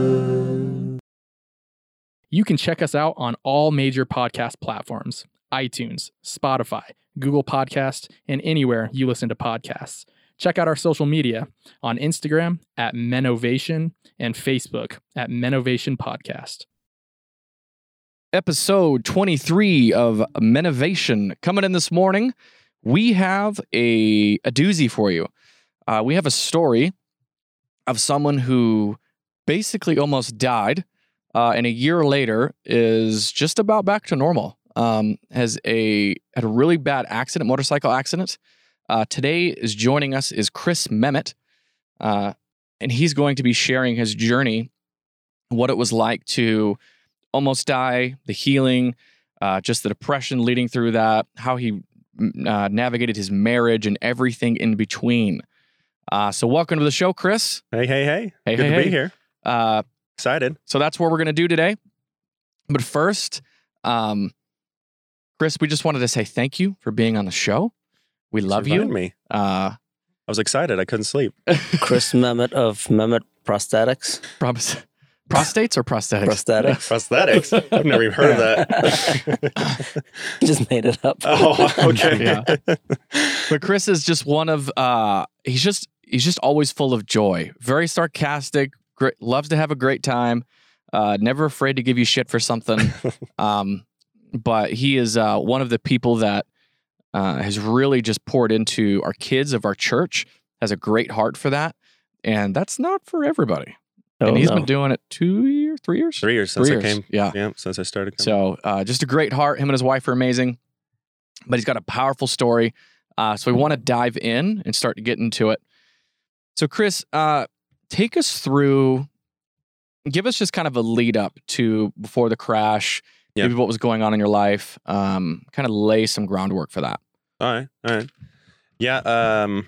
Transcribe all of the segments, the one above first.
Menovation. You can check us out on all major podcast platforms iTunes, Spotify, Google Podcast, and anywhere you listen to podcasts. Check out our social media on Instagram at Menovation and Facebook at Menovation Podcast. episode 23 of Menovation. Coming in this morning, we have a, a doozy for you. Uh, we have a story of someone who basically almost died uh, and a year later is just about back to normal. Um, has a had a really bad accident, motorcycle accident. Uh, today is joining us is Chris Mehmet, uh, and he's going to be sharing his journey, what it was like to almost die, the healing, uh, just the depression leading through that, how he mm, uh, navigated his marriage and everything in between. Uh, so, welcome to the show, Chris. Hey, hey, hey. Hey, Good hey, to hey. be here. Uh, Excited. so that's what we're going to do today. But first, um, Chris, we just wanted to say thank you for being on the show. We love you. inviting Me. Uh, I was excited. I couldn't sleep. Chris Mehmet of Mehmet Prosthetics. pros- prostates or prosthetics? Prosthetics. Prosthetics. I've never even heard of that. Just made it up. oh, okay. Yeah. but Chris is just one of uh he's just he's just always full of joy. Very sarcastic, great, loves to have a great time. Uh never afraid to give you shit for something. um but he is uh one of the people that uh has really just poured into our kids of our church. Has a great heart for that. And that's not for everybody. Oh, and he's no. been doing it 2 years, 3 years? Three years since Three I years. came. Yeah. Yeah, since I started coming. So uh, just a great heart. Him and his wife are amazing, but he's got a powerful story. Uh, so we want to dive in and start to get into it. So Chris, uh, take us through. Give us just kind of a lead up to before the crash. Yeah. Maybe what was going on in your life. Um, kind of lay some groundwork for that. All right. All right. Yeah. Um,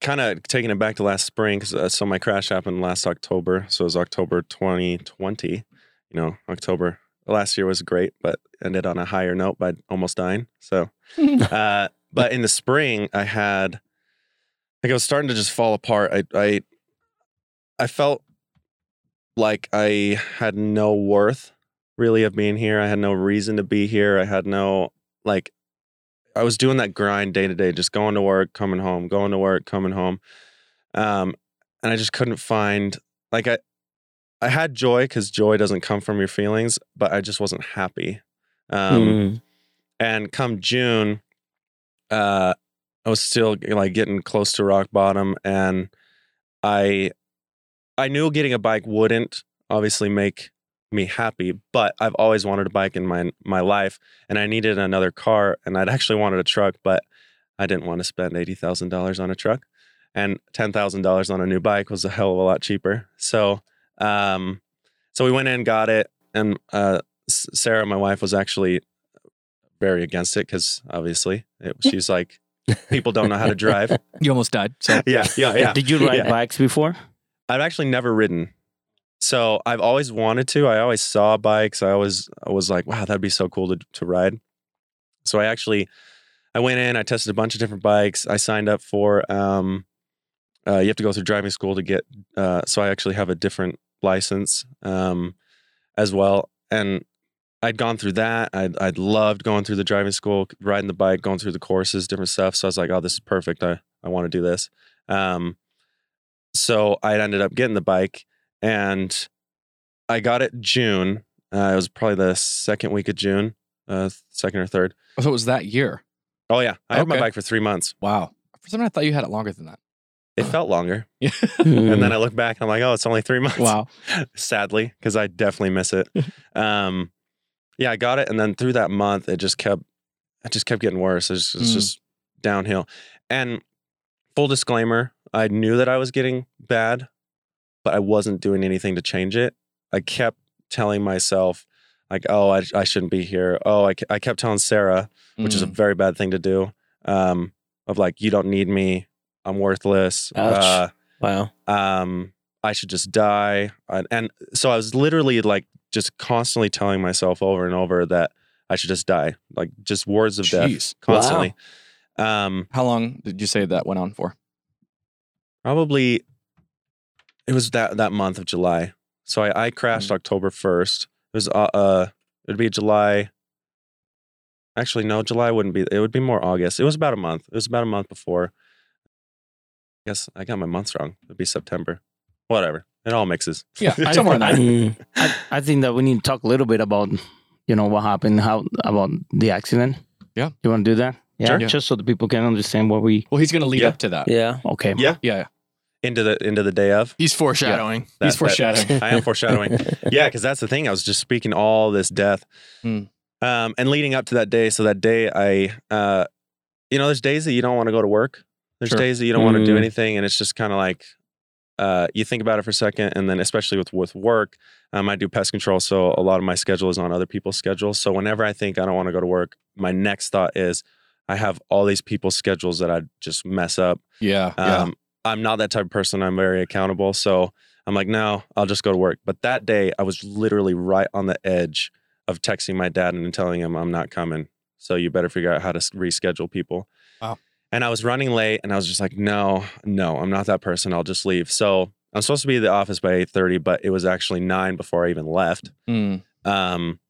kind of taking it back to last spring because uh, so my crash happened last October. So it was October 2020. You know, October last year was great, but ended on a higher note by almost dying. So, uh, but in the spring, I had like I was starting to just fall apart. I I I felt like I had no worth really of being here. I had no reason to be here. I had no like I was doing that grind day to day, just going to work, coming home, going to work, coming home. Um, and I just couldn't find like I I had joy because joy doesn't come from your feelings, but I just wasn't happy. Um, Mm. and come June, uh, I was still like getting close to rock bottom, and I, I knew getting a bike wouldn't obviously make me happy, but I've always wanted a bike in my my life, and I needed another car, and I'd actually wanted a truck, but I didn't want to spend eighty thousand dollars on a truck, and ten thousand dollars on a new bike was a hell of a lot cheaper. So, um, so we went in, got it, and uh, Sarah, my wife, was actually very against it because obviously it, she's like, people don't know how to drive. You almost died. So yeah, yeah, yeah. Did you ride Yeah. bikes before? I've actually never ridden. So I've always wanted to. I always saw bikes. I always I was like, wow, that'd be so cool to, to ride. So I actually I went in, I tested a bunch of different bikes. I signed up for um uh, you have to go through driving school to get uh, so I actually have a different license um, as well. And I'd gone through that. I'd, I'd loved going through the driving school, riding the bike, going through the courses, different stuff. So I was like, oh, this is perfect. I, I want to do this. Um, so I ended up getting the bike and I got it June. Uh, it was probably the second week of June, uh, second or third. so it was that year. Oh, yeah. I had my bike for three months. Wow. For some reason, I thought you had it longer than that. It felt longer. Yeah. And then I look back and I'm like, oh, it's only three months. wow. sadly, because I definitely miss it. um, yeah, I got it, and then through that month, it just kept, it just kept getting worse. It's, it's Mm. just downhill. And full disclaimer, I knew that I was getting bad, but I wasn't doing anything to change it. I kept telling myself, like, oh, I, I shouldn't be here. Oh, I, I kept telling Sarah, which is a Mm. very bad thing to do, um, of like, you don't need me. I'm worthless. Uh, wow. um i should just die and, and so i was literally like just constantly telling myself over and over that i should just die like just words of death Jeez. constantly Um, How long did you say that went on for? probably it was that that month of July. So I, I crashed October first. It was uh, uh it'd be July. Actually, no, July wouldn't be. It would be more August. It was about a month. It was about a month before. I guess I got my months wrong. It'd be September. Whatever. It all mixes. Yeah, I- somewhere in there. Mm, I, I think that we need to talk a little bit about, you know, what happened, how about the accident. Yeah. You want to do that? Yeah. Sure. Just so the people can understand what we. Well, he's going to lead Yeah. up to that. yeah. Okay. Yeah. Yeah. Into the into the day of. He's foreshadowing. He's That- that- foreshadowing. I am foreshadowing. yeah, because that's the thing. I was just speaking all this death, Hmm. um, and leading up to that day. So that day, I, uh, you know, there's days that you don't want to go to work. There's Sure. days that you don't want to do Mm. anything, and it's just kind of like, uh, you think about it for a second, and then especially with with work, um, I do pest control, so a lot of my schedule is on other people's schedules. So whenever I think I don't want to go to work, my next thought is, I have all these people's schedules that I just mess up. Yeah. Yeah. I'm not that type of person. I'm very accountable. So I'm like, no, I'll just go to work. But that day, I was literally right on the edge of texting my dad and telling him I'm not coming. So you better figure out how to reschedule people. Wow. And I was running late, and I was just like, no, no, I'm not that person. I'll just leave. So I'm supposed to be at the office by 8:30, but it was actually nine before I even left. Mm. Um,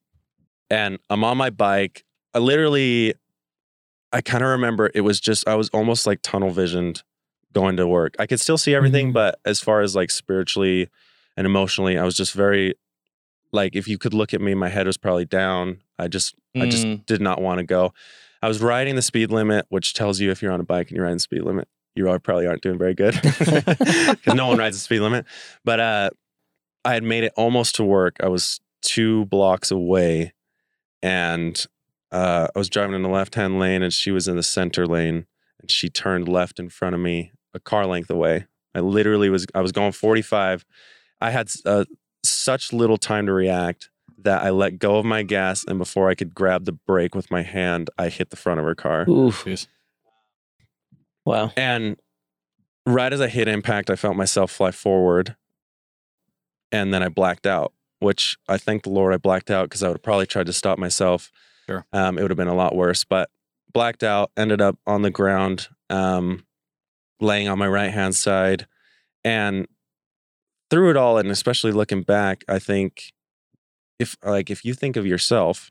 and I'm on my bike. I literally, I kind of remember it was just, I was almost like tunnel visioned going to work. I could still see everything, Mhm. but as far as like spiritually and emotionally, I was just very, like, if you could look at me, my head was probably down. I just, I just Mm. did not want to go. I was riding the speed limit, which tells you if you're on a bike and you're riding the speed limit, you are probably aren't doing very good because no one rides the speed limit. But uh, I had made it almost to work. I was two blocks away, and uh, I was driving in the left hand lane, and she was in the center lane, and she turned left in front of me, a car length away. I literally was. I was going 45. I had uh, such little time to react that I let go of my gas, and before I could grab the brake with my hand, I hit the front of her car. Oof. Jeez. Wow. And right as I hit impact, I felt myself fly forward. And then I blacked out, which I thank the Lord I blacked out because I would have probably tried to stop myself. Sure. Um, it would have been a lot worse. But blacked out, ended up on the ground, um, laying on my right hand side. And through it all, and especially looking back, I think if like if you think of yourself,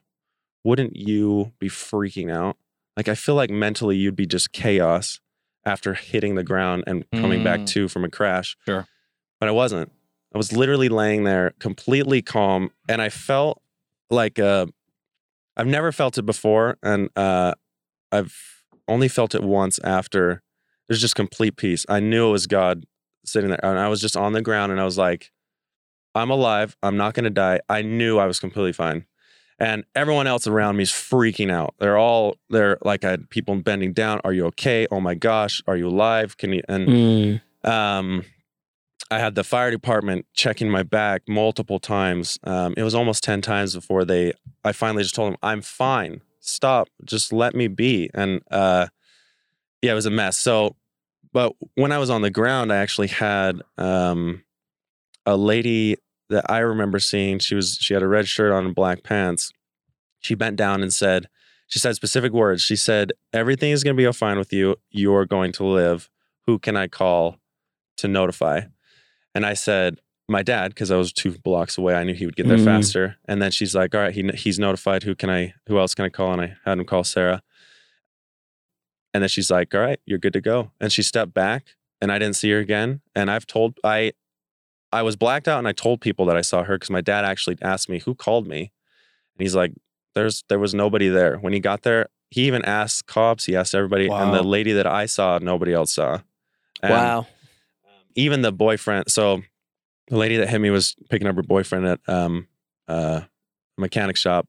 wouldn't you be freaking out? Like I feel like mentally you'd be just chaos after hitting the ground and coming back Mm. to from a crash. Sure. But I wasn't. I was literally laying there completely calm and I felt like uh I've never felt it before and uh I've only felt it once after there's just complete peace. I knew it was God sitting there and I was just on the ground and I was like I'm alive. I'm not going to die. I knew I was completely fine. And everyone else around me is freaking out. They're all they're like I had people bending down. Are you okay? Oh my gosh, are you alive? Can you and Mm. um, I had the fire department checking my back multiple times. Um, it was almost 10 times before they, I finally just told them, I'm fine. Stop. Just let me be. And uh, yeah, it was a mess. So, but when I was on the ground, I actually had um, a lady that I remember seeing. She was, she had a red shirt on and black pants. She bent down and said, she said specific words. She said, Everything is going to be all fine with you. You're going to live. Who can I call to notify? And I said, my dad, because I was two blocks away. I knew he would get there Mm. faster. And then she's like, all right, he, he's notified. Who can I, who else can I call? And I had him call Sarah. And then she's like, all right, you're good to go. And she stepped back and I didn't see her again. And I've told, I, I was blacked out and I told people that I saw her because my dad actually asked me, who called me? And he's like, there's, there was nobody there. When he got there, he even asked cops, he asked everybody. And the lady that I saw, nobody else saw. And wow. even the boyfriend. So the lady that hit me was picking up her boyfriend at um uh a mechanic shop.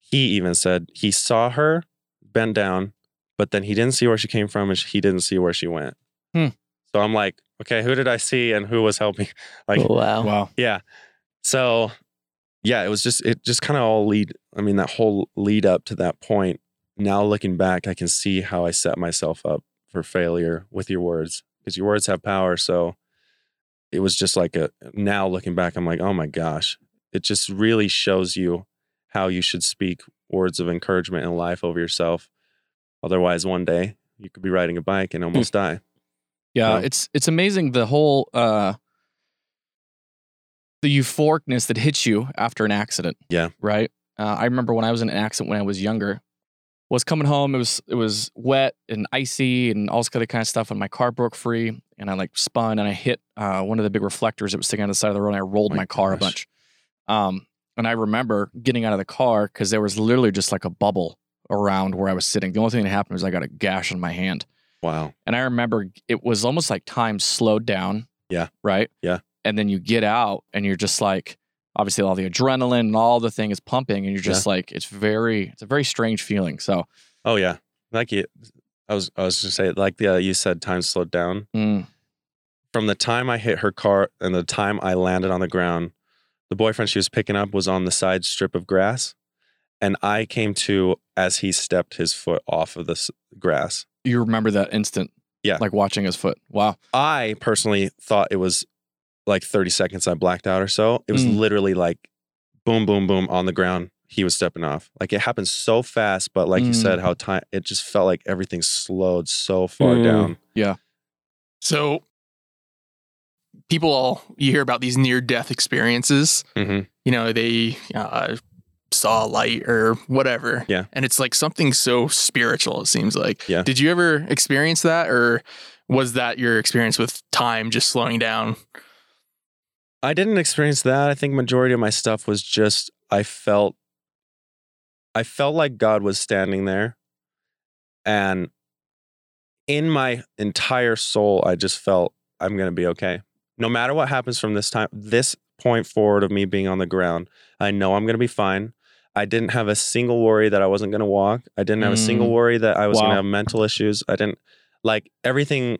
He even said he saw her bend down, but then he didn't see where she came from and he didn't see where she went. Hmm. So I'm like, okay, who did I see and who was helping? Like, wow. Wow. yeah. So yeah, it was just it just kind of all lead. I mean, that whole lead up to that point. Now looking back, I can see how I set myself up for failure with your words because your words have power. So it was just like a now looking back, I'm like, oh my gosh, it just really shows you how you should speak words of encouragement in life over yourself. Otherwise, one day you could be riding a bike and almost die. Yeah, Yeah. it's it's amazing the whole uh the euphoricness that hits you after an accident. Yeah. Right? Uh, I remember when I was in an accident when I was younger, was coming home, it was it was wet and icy and all this other kind of stuff and my car broke free and I like spun and I hit uh, one of the big reflectors that was sticking on the side of the road and I rolled My my, car a bunch. Um and I remember getting out of the car because there was literally just like a bubble around where I was sitting. The only thing that happened was I got a gash on my hand. Wow. And I remember it was almost like time slowed down. Yeah. Right. Yeah. And then you get out and you're just like, obviously all the adrenaline and all the thing is pumping, and you're just like, it's very, it's a very strange feeling. So, Oh yeah. Like you, I was I was just say like the, uh, you said time slowed down. mm, From the time I hit her car and the time I landed on the ground, the boyfriend she was picking up was on the side strip of grass, and I came to as he stepped his foot off of the grass. you remember that instant. Yeah. Like watching his foot. Wow. I personally thought it was like 30 seconds I blacked out or so. It was Mm. literally like boom, boom, boom on the ground. He was stepping off. Like it happened so fast, but like you Mm. said, how time it just felt like everything slowed so far Mm. down. Yeah. So people all you hear about these near death experiences. hmm You know, they uh, saw light or whatever. Yeah. And it's like something so spiritual, it seems like. Yeah. Did you ever experience that or was that your experience with time just slowing down? I didn't experience that. I think majority of my stuff was just I felt I felt like God was standing there and in my entire soul I just felt I'm going to be okay. No matter what happens from this time this point forward of me being on the ground, I know I'm going to be fine. I didn't have a single worry that I wasn't going to walk. I didn't have a single Mm. worry that I was going to have mental issues. I didn't like everything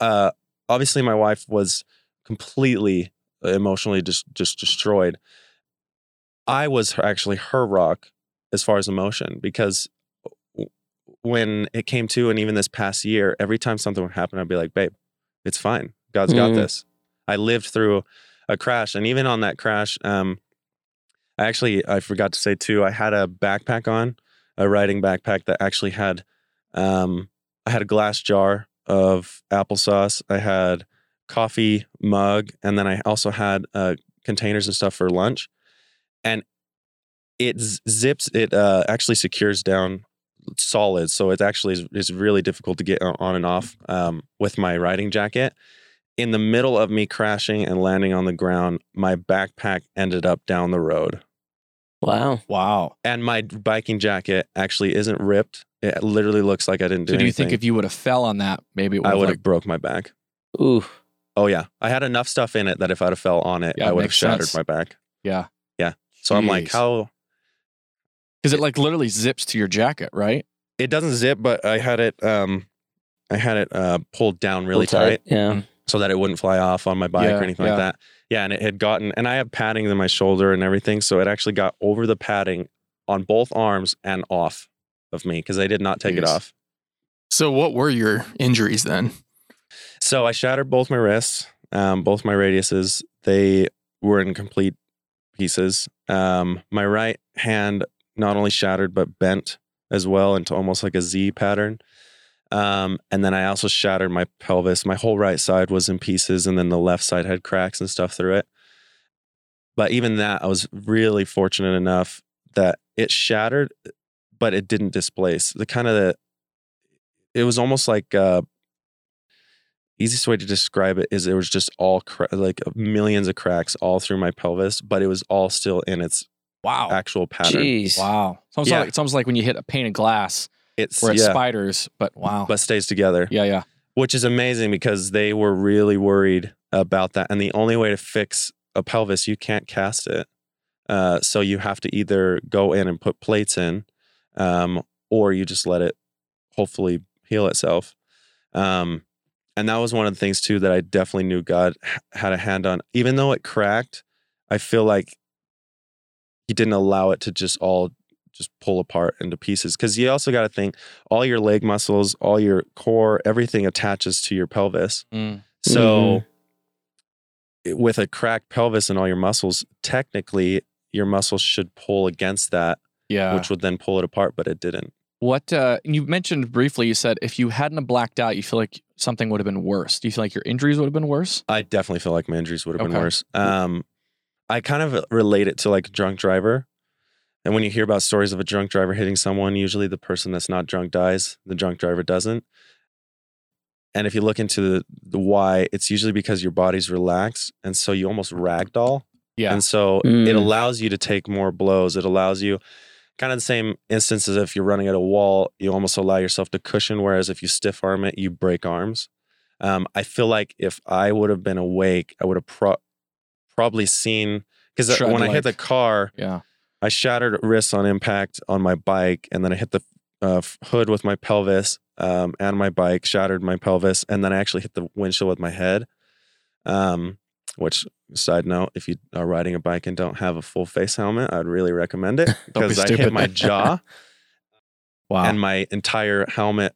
uh obviously my wife was completely emotionally just just destroyed. I was her, actually her rock as far as emotion because when it came to and even this past year, every time something would happen, I'd be like, "Babe, it's fine. God's got Mm. this." I lived through a crash, and even on that crash, um, actually I forgot to say too, I had a backpack on, a riding backpack that actually had, um, I had a glass jar of applesauce. I had coffee mug, and then I also had uh, containers and stuff for lunch. And it zips, it uh, actually secures down solid, so it actually is, is really difficult to get on and off um, with my riding jacket. In the middle of me crashing and landing on the ground, my backpack ended up down the road, Wow. Wow. and my biking jacket actually isn't ripped. It literally looks like I didn't do So do you think if you would have fell on that, maybe it would I have would like, have broke my back? Ooh. Oh yeah, I had enough stuff in it that if I'd have fell on it, Yeah, I it would have makes shattered sense. my back. yeah. Yeah. So I'm like, Jeez. how Because it like literally zips to your jacket, right? it doesn't zip, but I had it um I had it uh pulled down really Pull tight Yeah. so that it wouldn't fly off on my bike Yeah, or anything yeah. like that. Yeah, and it had gotten and I have padding in my shoulder and everything, so it actually got over the padding on both arms and off of me because I did not take it off. So what were your injuries then? So I shattered both my wrists, um, both my radiuses. They were in complete pieces. Um, my right hand not only shattered but bent as well into almost like a Z pattern. Um, and then I also shattered my pelvis. My whole right side was in pieces, and then the left side had cracks and stuff through it. But even that, I was really fortunate enough that it shattered, but it didn't displace. The kind of the, it was almost like uh, easiest way to describe it is it was just all cra- like millions of cracks all through my pelvis, but it was all still in its Wow. actual pattern. Jeez. Wow. It's almost, Yeah. like, it's almost like when you hit a pane of glass It's where it yeah, spiders, but wow. but stays together, yeah, yeah. which is amazing because they were really worried about that. And the only way to fix a pelvis, you can't cast it. Uh, so you have to either go in and put plates in, um, or you just let it hopefully heal itself. Um, and that was one of the things too that I definitely knew God had a hand on. Even though it cracked, I feel like He didn't allow it to just all just pull apart into pieces. Because you also got to think all your leg muscles, all your core, everything attaches to your pelvis. Mm. So it- with a cracked pelvis and all your muscles, technically your muscles should pull against that, Yeah. which would then pull it apart, but it didn't. What uh, you mentioned briefly, you said if you hadn't blacked out, you feel like something would have been worse. Do you feel like your injuries would have been worse? I definitely feel like my injuries would have been worse. Um, I kind of relate it to like drunk driver. And when you hear about stories of a drunk driver hitting someone, usually the person that's not drunk dies, the drunk driver doesn't. And if you look into the, the why, it's usually because your body's relaxed. And so you almost ragdoll. Yeah. And so Mm. it allows you to take more blows. It allows you kind of the same instance as if you're running at a wall, you almost allow yourself to cushion. Whereas if you stiff arm it, you break arms. Um, I feel like if I would have been awake, I would have pro- probably seen because Shred when I hit the car, Yeah. I shattered wrists on impact on my bike, and then I hit the uh, hood with my pelvis um, and my bike, shattered my pelvis, and then I actually hit the windshield with my head. Um, which, side note, if you are riding a bike and don't have a full face helmet, I'd really recommend it be because I hit my jaw Wow. and my entire helmet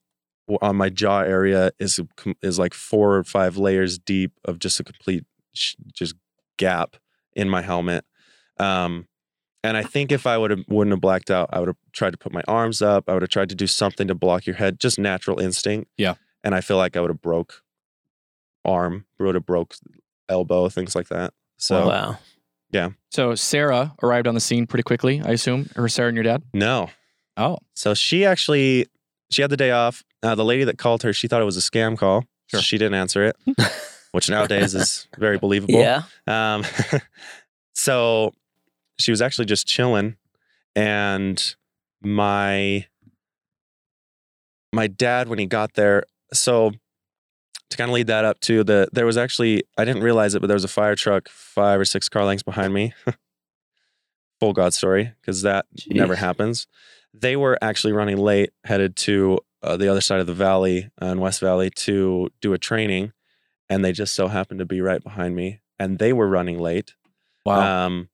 on my jaw area is is like four or five layers deep of just a complete sh- just gap in my helmet. Um, and I think if I would have wouldn't have blacked out, I would have tried to put my arms up. I would have tried to do something to block your head, just natural instinct. Yeah. And I feel like I would have broke arm, would have broke elbow, things like that. So wow. Yeah. So Sarah arrived on the scene pretty quickly, I assume. Or Sarah and your dad? no, Oh. So she actually she had the day off. Uh, the lady that called her, she thought it was a scam call. So Sure. she didn't answer it, which nowadays is very believable. Yeah. Um, so she was actually just chilling, and my my dad when he got there. So to kind of lead that up to the there was actually I didn't realize it, but there was a fire truck five or six car lengths behind me. Full God story because that never happens. They were actually running late, headed to uh, the other side of the valley uh, in West Valley to do a training, and they just so happened to be right behind me, and they were running late. Wow. Um,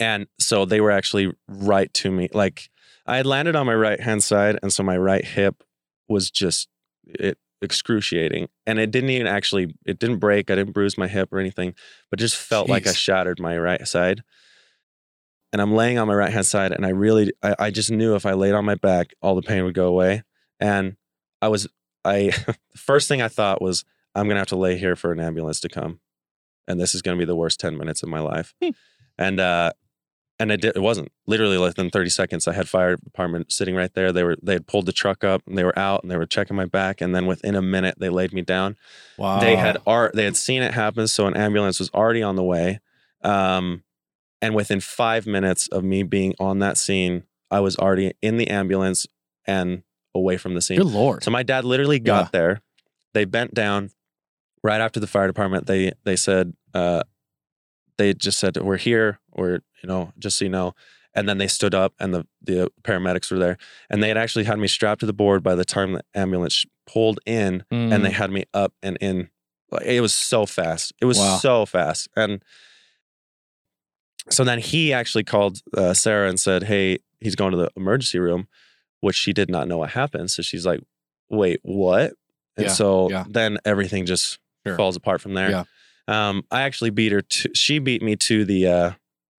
and so they were actually right to me. Like I had landed on my right hand side, and so my right hip was just it excruciating, and it didn't even actually it didn't break. I didn't bruise my hip or anything, but just felt like I shattered my right side. And I'm laying on my right hand side, and I really I, I just knew if I laid on my back, all the pain would go away. And I was I the first thing I thought was I'm gonna have to lay here for an ambulance to come, and this is gonna be the worst ten minutes of my life. and uh, and it, did, it wasn't literally less than 30 seconds. I had fire department sitting right there. They were they had pulled the truck up and they were out and they were checking my back. And then within a minute, they laid me down. wow. They had art. They had seen it happen, so an ambulance was already on the way. Um, and within five minutes of me being on that scene, I was already in the ambulance and away from the scene. Good lord. So my dad literally got Yeah. there. They bent down right after the fire department. They they said uh, they just said we're here or you know just so you know. And then they stood up and the the paramedics were there and they had actually had me strapped to the board by the time the ambulance pulled in and they Mm. had me up and in. It was so fast. It was Wow. so fast and. So then he actually called uh, Sarah and said, "Hey, he's going to the emergency room," which she did not know what happened. So she's like, "Wait, what?" And Yeah, so yeah. then everything just Sure. falls apart from there. Yeah. Um, I actually beat her to. She beat me to the uh,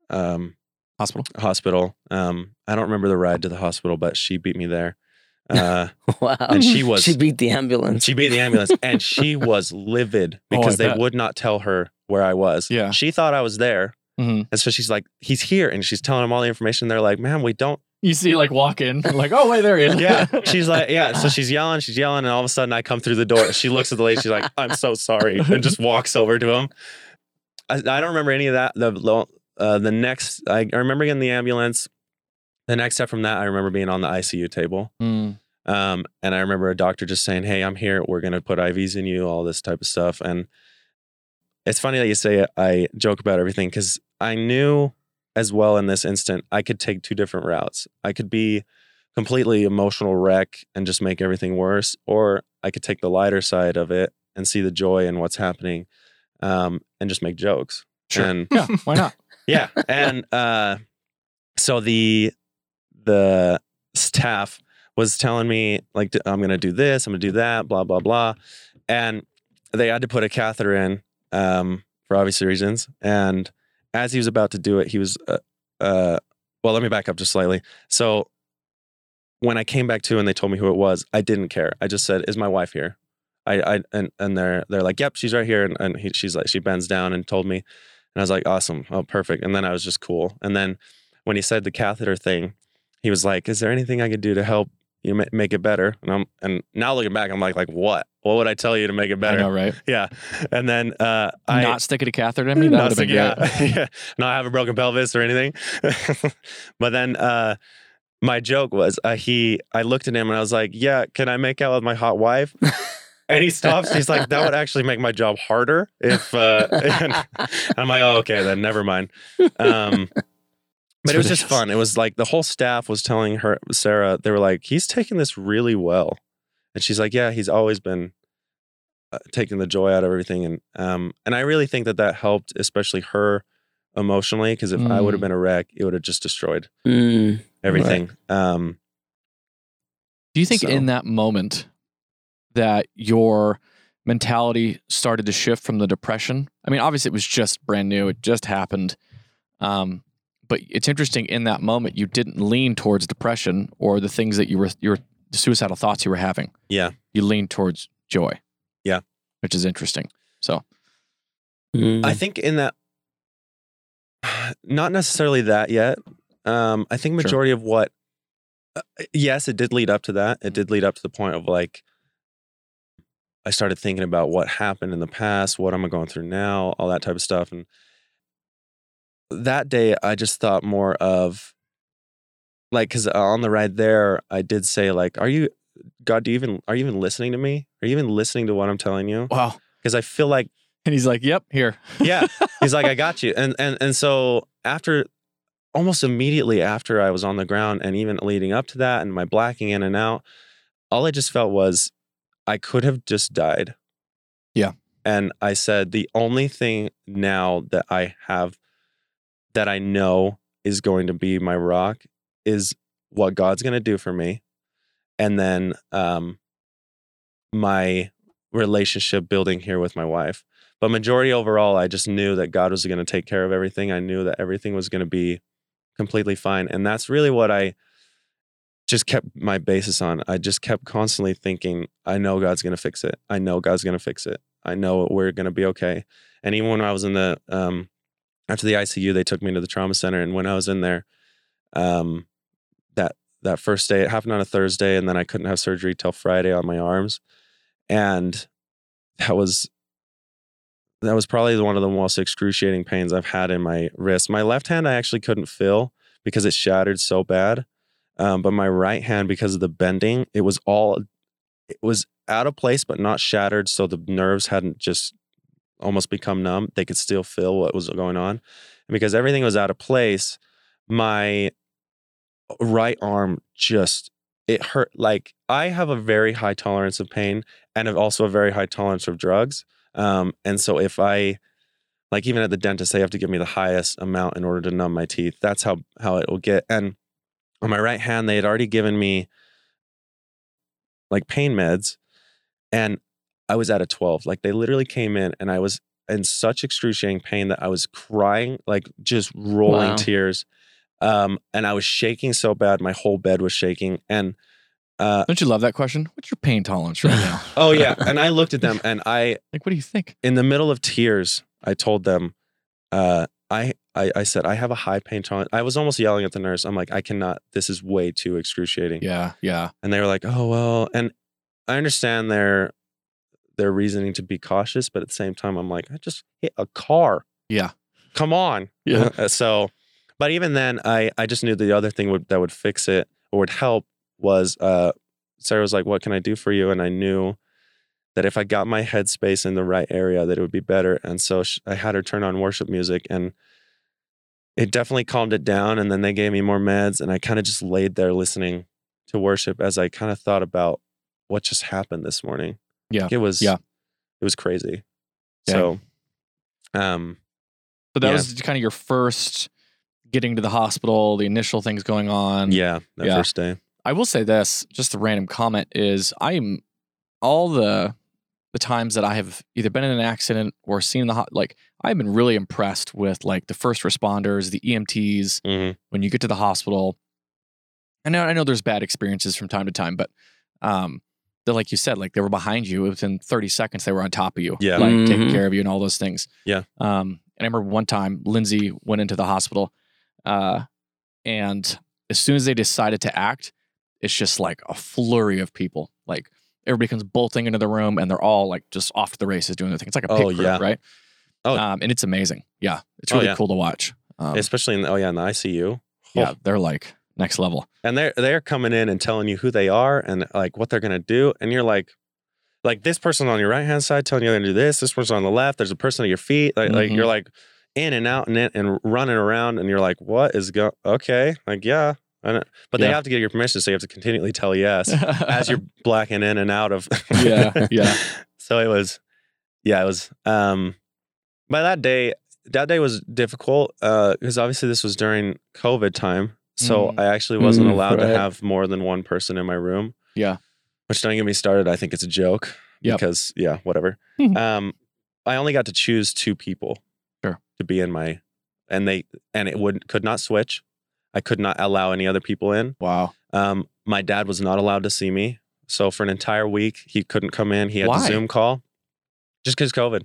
um, hospital. hospital. Um, I don't remember the ride to the hospital, but she beat me there. Uh, Wow. and she was She beat the ambulance. she beat the ambulance, and she was livid Oh, because they bet. would not tell her where I was. Yeah. she thought I was there. Mhm. And so she's like, he's here. And she's telling them all the information. They're like, man, we don't. You see, like walk in, like, oh wait, there he is. Yeah. She's like, yeah. So she's yelling, she's yelling. And all of a sudden I come through the door. She looks at the lady. She's like, I'm so sorry. And just walks over to him. I, I don't remember any of that. The, the, uh, the next, I, I remember getting the ambulance. The next step from that, I remember being on the ICU table. Mm. Um, and I remember a doctor just saying, Hey, I'm here. We're going to put IVs in you, all this type of stuff. And it's funny that you say I joke about everything because I knew as well in this instant, I could take two different routes. I could be completely emotional wreck and just make everything worse, or I could take the lighter side of it and see the joy in what's happening um, and just make jokes. Sure. And Yeah. Why not? yeah and uh so the the staff was telling me like I'm gonna do this i'm gonna do that blah blah blah and they had to put a catheter in um for obvious reasons and as he was about to do it he was uh, uh well let me back up just slightly so when I came back to and they told me who it was, I didn't care. I just said, "Is my wife here?" I, I and and they're they're like, "Yep, she's right here." And, and he, she's like, she bends down and told me, and I was like, "Awesome, oh perfect." And then I was just cool. And then when he said the catheter thing, he was like, "Is there anything I could do to help you ma- make it better?" And I'm and now looking back, I'm like, like what? What would I tell you to make it better? I know, right? Yeah. And then uh, I Not sticking a catheter in me. That not would have been sick- great. yeah, yeah. Not have a broken pelvis or anything. but then uh, my joke was uh, he. I looked at him and I was like, "Yeah, can I make out with my hot wife?" And he stops. He's like, "That would actually make my job harder if." Uh, and I'm like, "Oh, okay, then never mind." Um, but it was just fun. It was like the whole staff was telling her Sarah. They were like, "He's taking this really well," and she's like, "Yeah, he's always been." Uh, taking the joy out of everything and um and I really think that that helped especially her emotionally because if I would have Mm. been a wreck it would have just destroyed Mm. everything um Do you think So- in that moment that your mentality started to shift from the depression? I mean, obviously it was just brand new; it just happened. Um, but it's interesting in that moment you didn't lean towards depression or the things that you were your suicidal thoughts you were having. Yeah. you leaned towards joy. Yeah. which is interesting. So Mm. I think in that not necessarily that yet um I think Sure. majority of what uh, yes it did lead up to that it did lead up to the point of like I started thinking about what happened in the past what am I going through now all that type of stuff and that day I just thought more of like because uh, on the ride there I did say like are you God do you even are you even listening to me are you even listening to what I'm telling you wow. because I feel like And he's like, "Yep, here." yeah he's like i got you and and and so after almost immediately after i was on the ground and even leading up to that and my blacking in and out all i just felt was i could have just died Yeah. and i said the only thing now that i have that i know is going to be my rock is what god's going to do for me. And then um my relationship building here with my wife. But majority overall i just knew that god was going to take care of everything. I knew that everything was going to be completely fine. And that's really what i just kept my basis on. I just kept constantly thinking i know god's going to fix it. I know god's going to fix it. I know we're going to be okay. And even when i was in the um after the icu they took me to the trauma center and when i was in there um that that first day it happened on a thursday and then i couldn't have surgery till friday on my arms and that was that was probably one of the most excruciating pains I've had in my wrist. My left hand I actually couldn't feel because it shattered so bad, um, but my right hand because of the bending, it was all it was out of place but not shattered, so the nerves hadn't just almost become numb. They could still feel what was going on, and because everything was out of place, my right arm just it hurt like I have a very high tolerance of pain and have also a very high tolerance of drugs. Um, and so if I like even at the dentist, they have to give me the highest amount in order to numb my teeth. That's how how it will get. And on my right hand, they had already given me like pain meds, and I was at a 12. Like they literally came in and I was in such excruciating pain that I was crying, like just rolling Wow. tears. Um, and I was shaking so bad, my whole bed was shaking. And uh, Don't you love that question? What's your pain tolerance right now? oh yeah, and I looked at them and I like, what do you think? in the middle of tears, I told them, uh, I, I, I said, I have a high pain tolerance. I was almost yelling at the nurse. I'm like, I cannot, this is way too excruciating. Yeah, yeah. And they were like, oh, well, and I understand their, their reasoning to be cautious, but at the same time, I'm like, I just hit a car. Yeah. Come on. Yeah. Uh, so, but even then, I, I just knew the other thing would, that would fix it or would help was, uh, Sarah was like, what can I do for you? And I knew that if I got my headspace in the right area, that it would be better. And so sh- I had her turn on worship music, and it definitely calmed it down. And then they gave me more meds, and I kind of just laid there listening to worship as I kind of thought about what just happened this morning. Yeah. It was Yeah. it was crazy. Yeah. So, um, but that Yeah. was kind of your first getting to the hospital, the initial things going on. yeah, that Yeah. first day. I will say this, just a random comment is I am all the the times that I have either been in an accident or seen the hot like I've been really impressed with like the first responders, the EMTs hmm when you get to the hospital. I know I know there's bad experiences from time to time, but um, they're like you said, like they were behind you within 30 seconds, they were on top of you, Yeah. like taking Mhm. care of you and all those things. Yeah. Um, and I remember one time Lindsay went into the hospital, uh, and as soon as they decided to act, it's just like a flurry of people. Like everybody comes bolting into the room, and they're all like just off to the races doing their thing. It's like a pit Oh, crew, yeah. right? Oh. um, and it's amazing. Yeah, it's Oh, really yeah. cool to watch. Um, Especially in the, oh yeah in the ICU. yeah, Oh. they're like next level. and they're they're coming in and telling you who they are and like what they're gonna do, and you're like, like this person on your right hand side telling you they're gonna do this. This person on the left. There's a person at your feet. Like, like Mhm. you're like in and out and in, and running around, and you're like, what is go? Okay, like yeah, and, but they Yeah. have to get your permission, so you have to continually tell yes as you're blacking in and out of. Yeah, yeah. So it was, yeah, it was. Um, by that day, that day was difficult uh, because obviously this was during COVID time. So Mm. I actually wasn't Mm, allowed to have more than one person in my room. Yeah. Which don't get me started. I think it's a joke. Yep. Because yeah, whatever. um, I only got to choose two people. Sure. To be in my, and they and it would could not switch. I could not allow any other people in. wow. Um, my dad was not allowed to see me. So for an entire week, he couldn't come in. He had Why? to Zoom call just because COVID.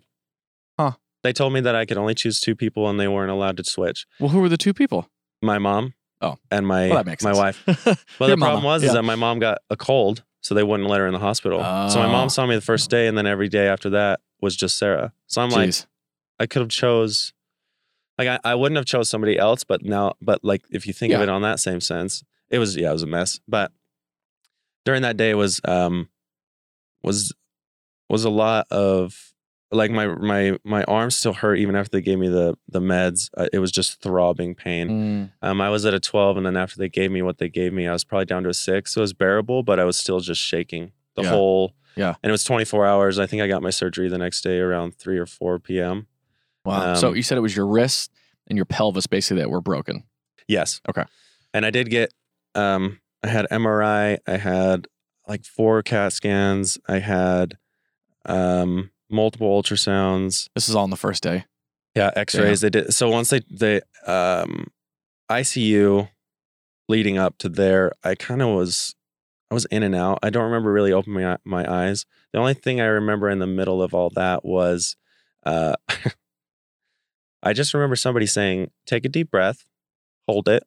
Huh. They told me that I could only choose two people and they weren't allowed to switch. Well, who were the two people? My mom. Oh. And my Well, that makes my sense. wife. Well, the problem mama. was Yeah. is that my mom got a cold, so they wouldn't let her in the hospital. So my Oh. mom saw me the first day, and then every day after that was just Sarah. So I'm like, I could have chose, like I, I wouldn't have chose somebody else, but now, but like if you think of it on that same sense, it was yeah, it was a mess. But during that day was um was was a lot of like my my my arms still hurt even after they gave me the the meds. Uh, it was just throbbing pain. Mm, Um, I was at a 12, and then after they gave me what they gave me, I was probably down to a six. So it was bearable, but I was still just shaking the Yeah. whole. Yeah. And it was 24 hours. I think I got my surgery the next day around 3 or 4 p.m. wow. so Um, you said it was your wrist and your pelvis basically that were broken. Yes. Okay. And I did get, um, I had MRI, I had like four CAT scans, I had um, multiple ultrasounds. This is all on the first day. Yeah, X-rays. They did. So once they they um, ICU leading up to there, I kind of was I was in and out. I don't remember really opening my my eyes. The only thing I remember in the middle of all that was, uh, I just remember somebody saying, "Take a deep breath, hold it.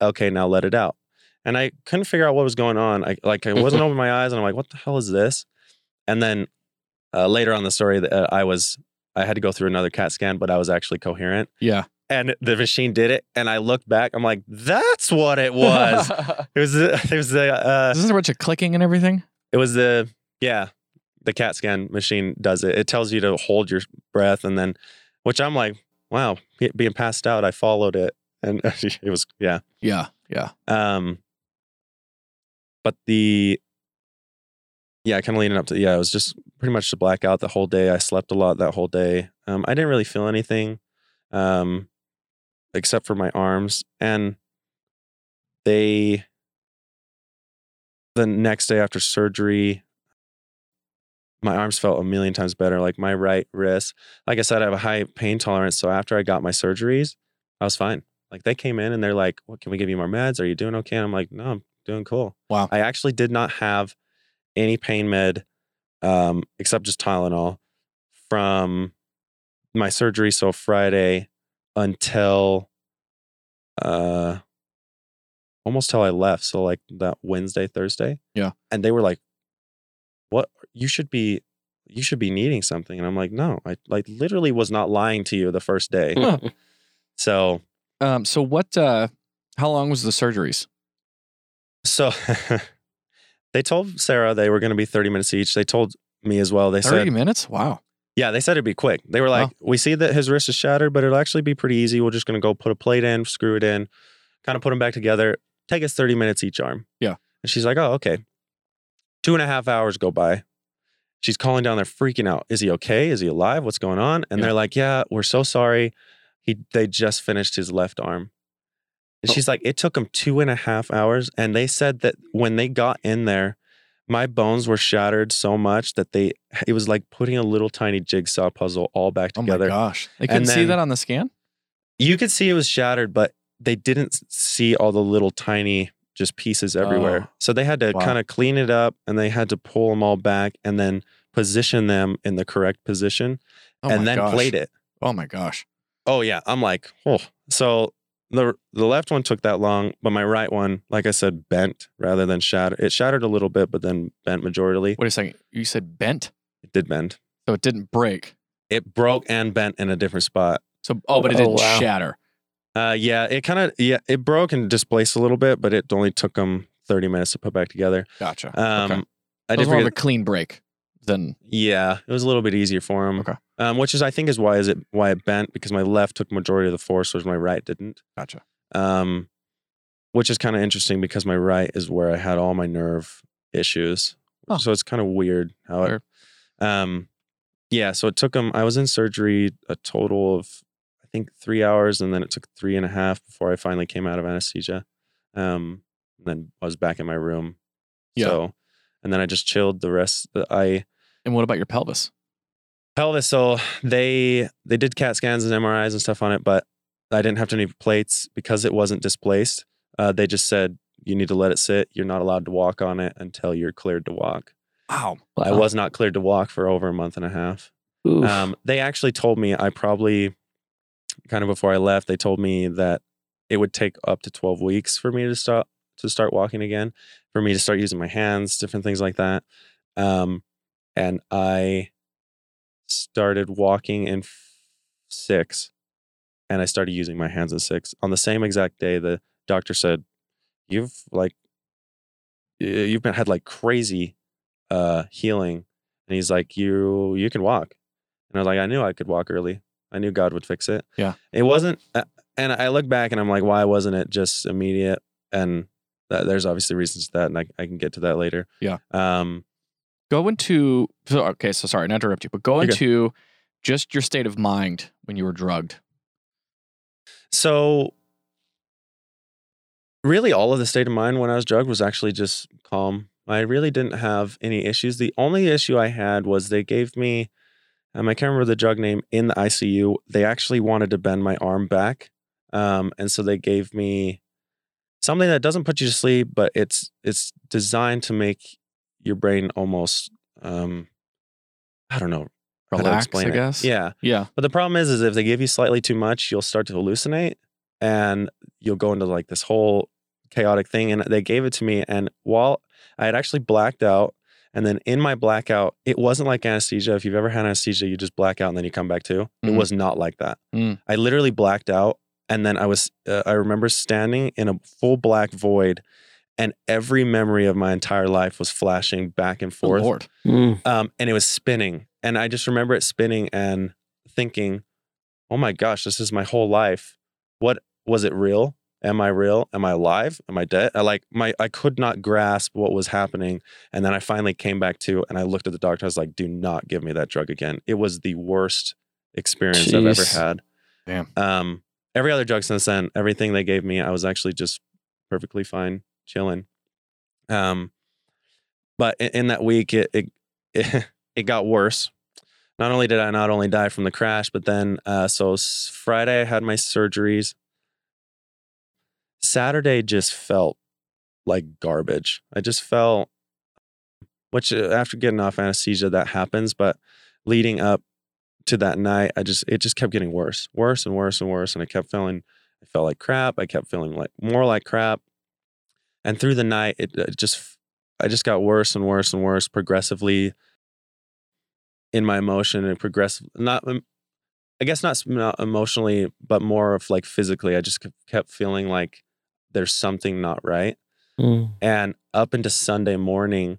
Okay, now let it out." And I couldn't figure out what was going on. I like I wasn't opening my eyes, and I'm like, "What the hell is this?" And then uh, later on the story, uh, I was I had to go through another CAT scan, but I was actually coherent. Yeah. And the machine did it, and I looked back. I'm like, "That's what it was." it was. the- It was the. Uh, Is this a bunch of clicking and everything? it was the. Yeah, the CAT scan machine does it. It tells you to hold your breath, and then, which I'm like, wow, being passed out, I followed it, and it was yeah. Yeah. Yeah. Um, but the yeah, kind of leading up to yeah, it was just pretty much a blackout the whole day. I slept a lot that whole day. Um, I didn't really feel anything, um, except for my arms, and they the next day after surgery. My arms felt a million times better. Like my right wrist, like I said, I have a high pain tolerance. So after I got my surgeries, I was fine. Like they came in and they're like, "What can we give you more meds? Are you doing okay?" And I'm like, "No, I'm doing cool." Wow. I actually did not have any pain med, um, except just Tylenol, from my surgery. So Friday until, uh, almost till I left. So like that Wednesday, Thursday. Yeah. And they were like, "What? You should be." You should be needing something, and I'm like, no, I like literally was not lying to you the first day. so Um, so what uh how long was the surgeries? So they told Sarah they were going to be 30 minutes each. They told me as well. They 30 said, minutes? Wow. yeah, they said it'd be quick. They were like, we see that his wrist is shattered, but it'll actually be pretty easy. We're just going to go put a plate in, screw it in, kind of put them back together. Take us 30 minutes each arm. Yeah. And she's like, oh, okay. Two and a half hours go by. She's calling down there, freaking out. Is he okay? Is he alive? What's going on? And Yeah. they're like, yeah, we're so sorry. He they just finished his left arm. And Oh. she's like, it took them two and a half hours. And they said that when they got in there, my bones were shattered so much that they it was like putting a little tiny jigsaw puzzle all back together. Oh my gosh. They couldn't see that on the scan? you could see it was shattered, but they didn't see all the little tiny just pieces everywhere. Oh. So they had to Wow. kind of clean it up and they had to pull them all back and then position them in the correct position Oh and then gosh. plate it. Oh my gosh. Oh yeah, I'm like, oh. So the the left one took that long, but my right one, like I said, bent rather than shattered. It shattered a little bit, but then bent majorly. Wait a second. You said bent, It did bend. so it didn't break. It broke and bent in a different spot. So oh, but it Oh, didn't wow. shatter. Uh, yeah, it kind of yeah, it broke and displaced a little bit, but it only took them 30 minutes to put back together. Gotcha. Um, okay. I It did was more of forget, a clean break than yeah, it was a little bit easier for him. Okay. Um, which is I think is why is it why it bent because my left took majority of the force, whereas my right didn't. gotcha. Um, which is kind of interesting because my right is where I had all my nerve issues. So it's kind of weird how it. Um, yeah. So it took him. I was in surgery a total of I think three hours, and then it took three and a half before I finally came out of anesthesia. Um, and then I was back in my room. Yeah. So, and then I just chilled the rest. I And what about your pelvis? pelvis. So they they did CAT scans and MRIs and stuff on it, but I didn't have to do any plates because it wasn't displaced. Uh, they just said you need to let it sit. You're not allowed to walk on it until you're cleared to walk. Wow. I was not cleared to walk for over a month and a half. Um, they actually told me I probably kind of before I left, they told me that it would take up to 12 weeks for me to stop to start walking again, for me to start using my hands, different things like that. Um, and I started walking in f- six, and I started using my hands in six on the same exact day. The doctor said, "You've like, you've been had like crazy uh, healing," and he's like, "You you can walk." And I was like, I knew I could walk early. I knew God would fix it. Yeah. It wasn't, uh, and I look back and I'm like, why wasn't it just immediate? And that, there's obviously reasons to that, and I, I can get to that later. Yeah. Um, Go into so, okay. So sorry to interrupt you, but go You're good. into just your state of mind when you were drugged. so really all of the state of mind when I was drugged was actually just calm. I really didn't have any issues. The only issue I had was they gave me, um, I can't remember the drug name in the ICU. They actually wanted to bend my arm back. Um, and so they gave me something that doesn't put you to sleep, but it's it's designed to make your brain almost um I don't know relax, explain I it. guess. Yeah. Yeah. But the problem is, is if they give you slightly too much, you'll start to hallucinate and you'll go into like this whole chaotic thing. And they gave it to me. And while I had actually blacked out, and then in my blackout, it wasn't like anesthesia. If you've ever had anesthesia, you just black out and then you come back to. It Mhm. was not like that. Mm. I literally blacked out. And then I was, uh, I remember standing in a full black void. And every memory of my entire life was flashing back and forth Lord. Mm. um, and it was spinning. And I just remember it spinning and thinking, "Oh my gosh, this is my whole life. What was it real? Am I real? Am I alive? Am I dead?" I like my I could not grasp what was happening. And then I finally came back to, and I looked at the doctor. I was like, "Do not give me that drug again. It was the worst experience I've ever had." Damn. Um, every other drug since then, everything they gave me, I was actually just perfectly fine, chilling. Um, but in, in that week, it, it it it got worse. Not only did I not only die from the crash, but then uh, so Friday I had my surgeries. Saturday just felt like garbage. I just felt, which uh, after getting off anesthesia, that happens. But leading up to that night, I just it just kept getting worse, worse and worse and worse, and I kept feeling I felt like crap. I kept feeling like more like crap, and through the night, it, it just I just got worse and worse and worse progressively in my emotion and progressive not um, I guess not, not emotionally, but more of like physically. I just kept feeling like there's something not right. Mm. And up into Sunday morning,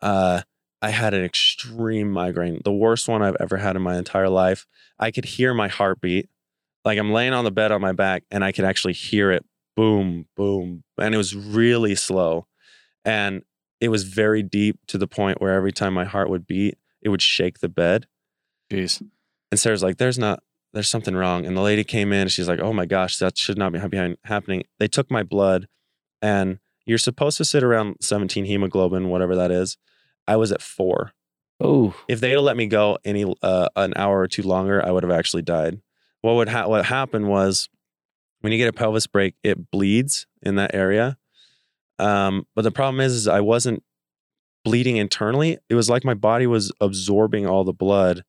uh, I had an extreme migraine, the worst one I've ever had in my entire life. I could hear my heartbeat. Like I'm laying on the bed on my back and I could actually hear it boom, boom. And it was really slow. And it was very deep to the point where every time my heart would beat, it would shake the bed. Jeez. And Sarah's like, there's not, there's something wrong. And the lady came in, she's like, oh my gosh, that should not be happening. They took my blood and you're supposed to sit around 17 hemoglobin, whatever that is. I was at four. Oh, If they had let me go any, uh, an hour or two longer, I would have actually died. What would ha- what happened was when you get a pelvis break, it bleeds in that area. Um, but the problem is, is I wasn't bleeding internally. It was like my body was absorbing all the blood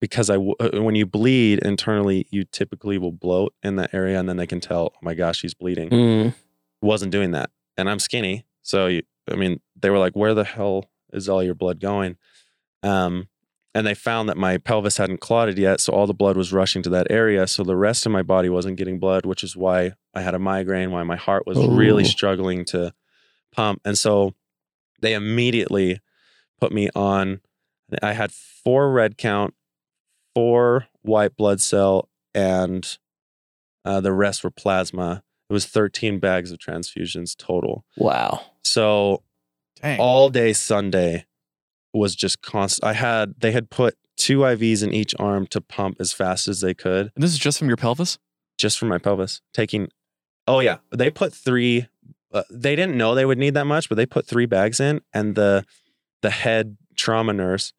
because I uh, when you bleed internally, you typically will bloat in that area, and then they can tell, oh my gosh, he's bleeding. Mm. Wasn't doing that, and I'm skinny, so you, I mean, they were like, where the hell is all your blood going? Um, and they found that my pelvis hadn't clotted yet, so all the blood was rushing to that area. So the rest of my body wasn't getting blood, which is why I had a migraine, why my heart was really struggling to pump. And so they immediately put me on. I had four red count, four white blood cell, and uh, the rest were plasma. It was 13 bags of transfusions total. Wow. So Dang. all day Sunday was just constant. I had they had put two IVs in each arm to pump as fast as they could, and this is just from your pelvis? just from my pelvis. Taking, oh yeah, they put three. Uh, they didn't know they would need that much, but they put three bags in, and the the head trauma nurse,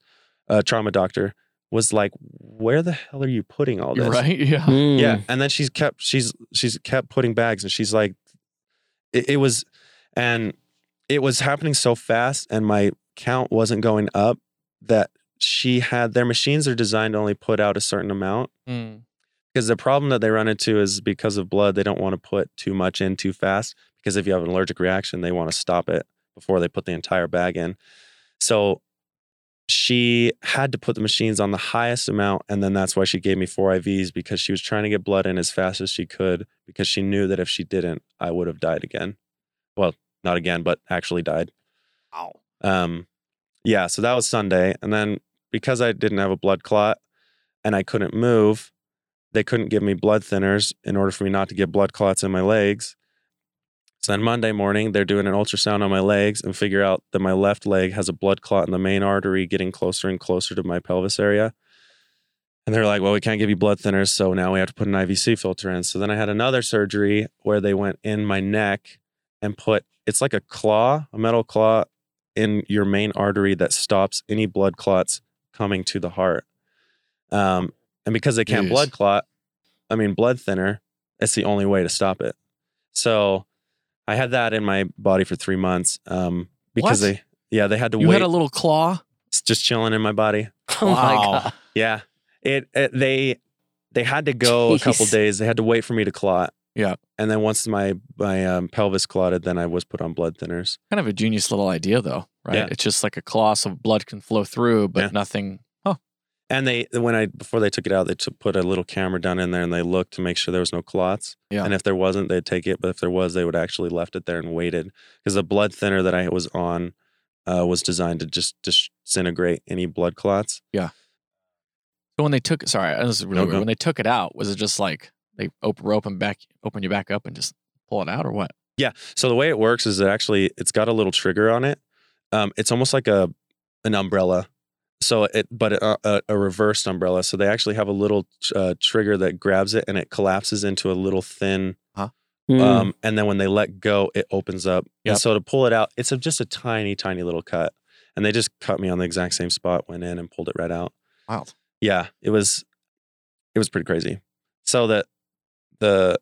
uh, trauma doctor, was like, "Where the hell are you putting all this?" Right? Yeah. Mm. Yeah, and then she's kept she's she's kept putting bags, and she's like, it, it was, and it was happening so fast, and my count wasn't going up that she had their machines are designed to only put out a certain amount Mm. because the problem that they run into is because of blood they don't want to put too much in too fast because if you have an allergic reaction they want to stop it before they put the entire bag in so she had to put the machines on the highest amount and then that's why she gave me four ivs because she was trying to get blood in as fast as she could because she knew that if she didn't i would have died again well not again but actually died Wow. Um, yeah, so that was Sunday. And then because I didn't have a blood clot and I couldn't move, they couldn't give me blood thinners in order for me not to get blood clots in my legs. So then Monday morning, they're doing an ultrasound on my legs and figure out that my left leg has a blood clot in the main artery getting closer and closer to my pelvis area. And they're like, well, we can't give you blood thinners. So now we have to put an IVC filter in. So then I had another surgery where they went in my neck and put, it's like a claw, a metal claw in your main artery that stops any blood clots coming to the heart. Um, and because they can't Jeez. blood clot, I mean, blood thinner, it's the only way to stop it. So I had that in my body for three months um, because What? they, yeah, they had to You wait. had a little claw? it's just chilling in my body. Oh my Wow. god. Yeah. It, it they they had to go a couple Jeez. days. They had to wait for me to clot. Yeah. And then once my my um, pelvis clotted, then I was put on blood thinners. Kind of a genius little idea, though, right? Yeah. It's just like a claw of blood can flow through, but Yeah. nothing. Oh. And they when I before they took it out, they took, put a little camera down in there and they looked to make sure there was no clots. Yeah. And if there wasn't, they'd take it. But if there was, they would actually left it there and waited because the blood thinner that I was on uh, was designed to just disintegrate any blood clots. Yeah. So when they took, sorry, this is really No, weird. When they took it out, was it just like they open, open back, open you back up and just pull it out, or what? Yeah. So the way it works is that actually it's got a little trigger on it. Um, it's almost like a an umbrella. So it, but a, a, a reversed umbrella. So they actually have a little uh, trigger that grabs it and it collapses into a little thin. Mm. Um, and then when they let go, it opens up. Yep. And so to pull it out, it's a, just a tiny, tiny little cut. And they just cut me on the exact same spot, went in and pulled it right out. Wild. Yeah, it was, it was pretty crazy. So that the,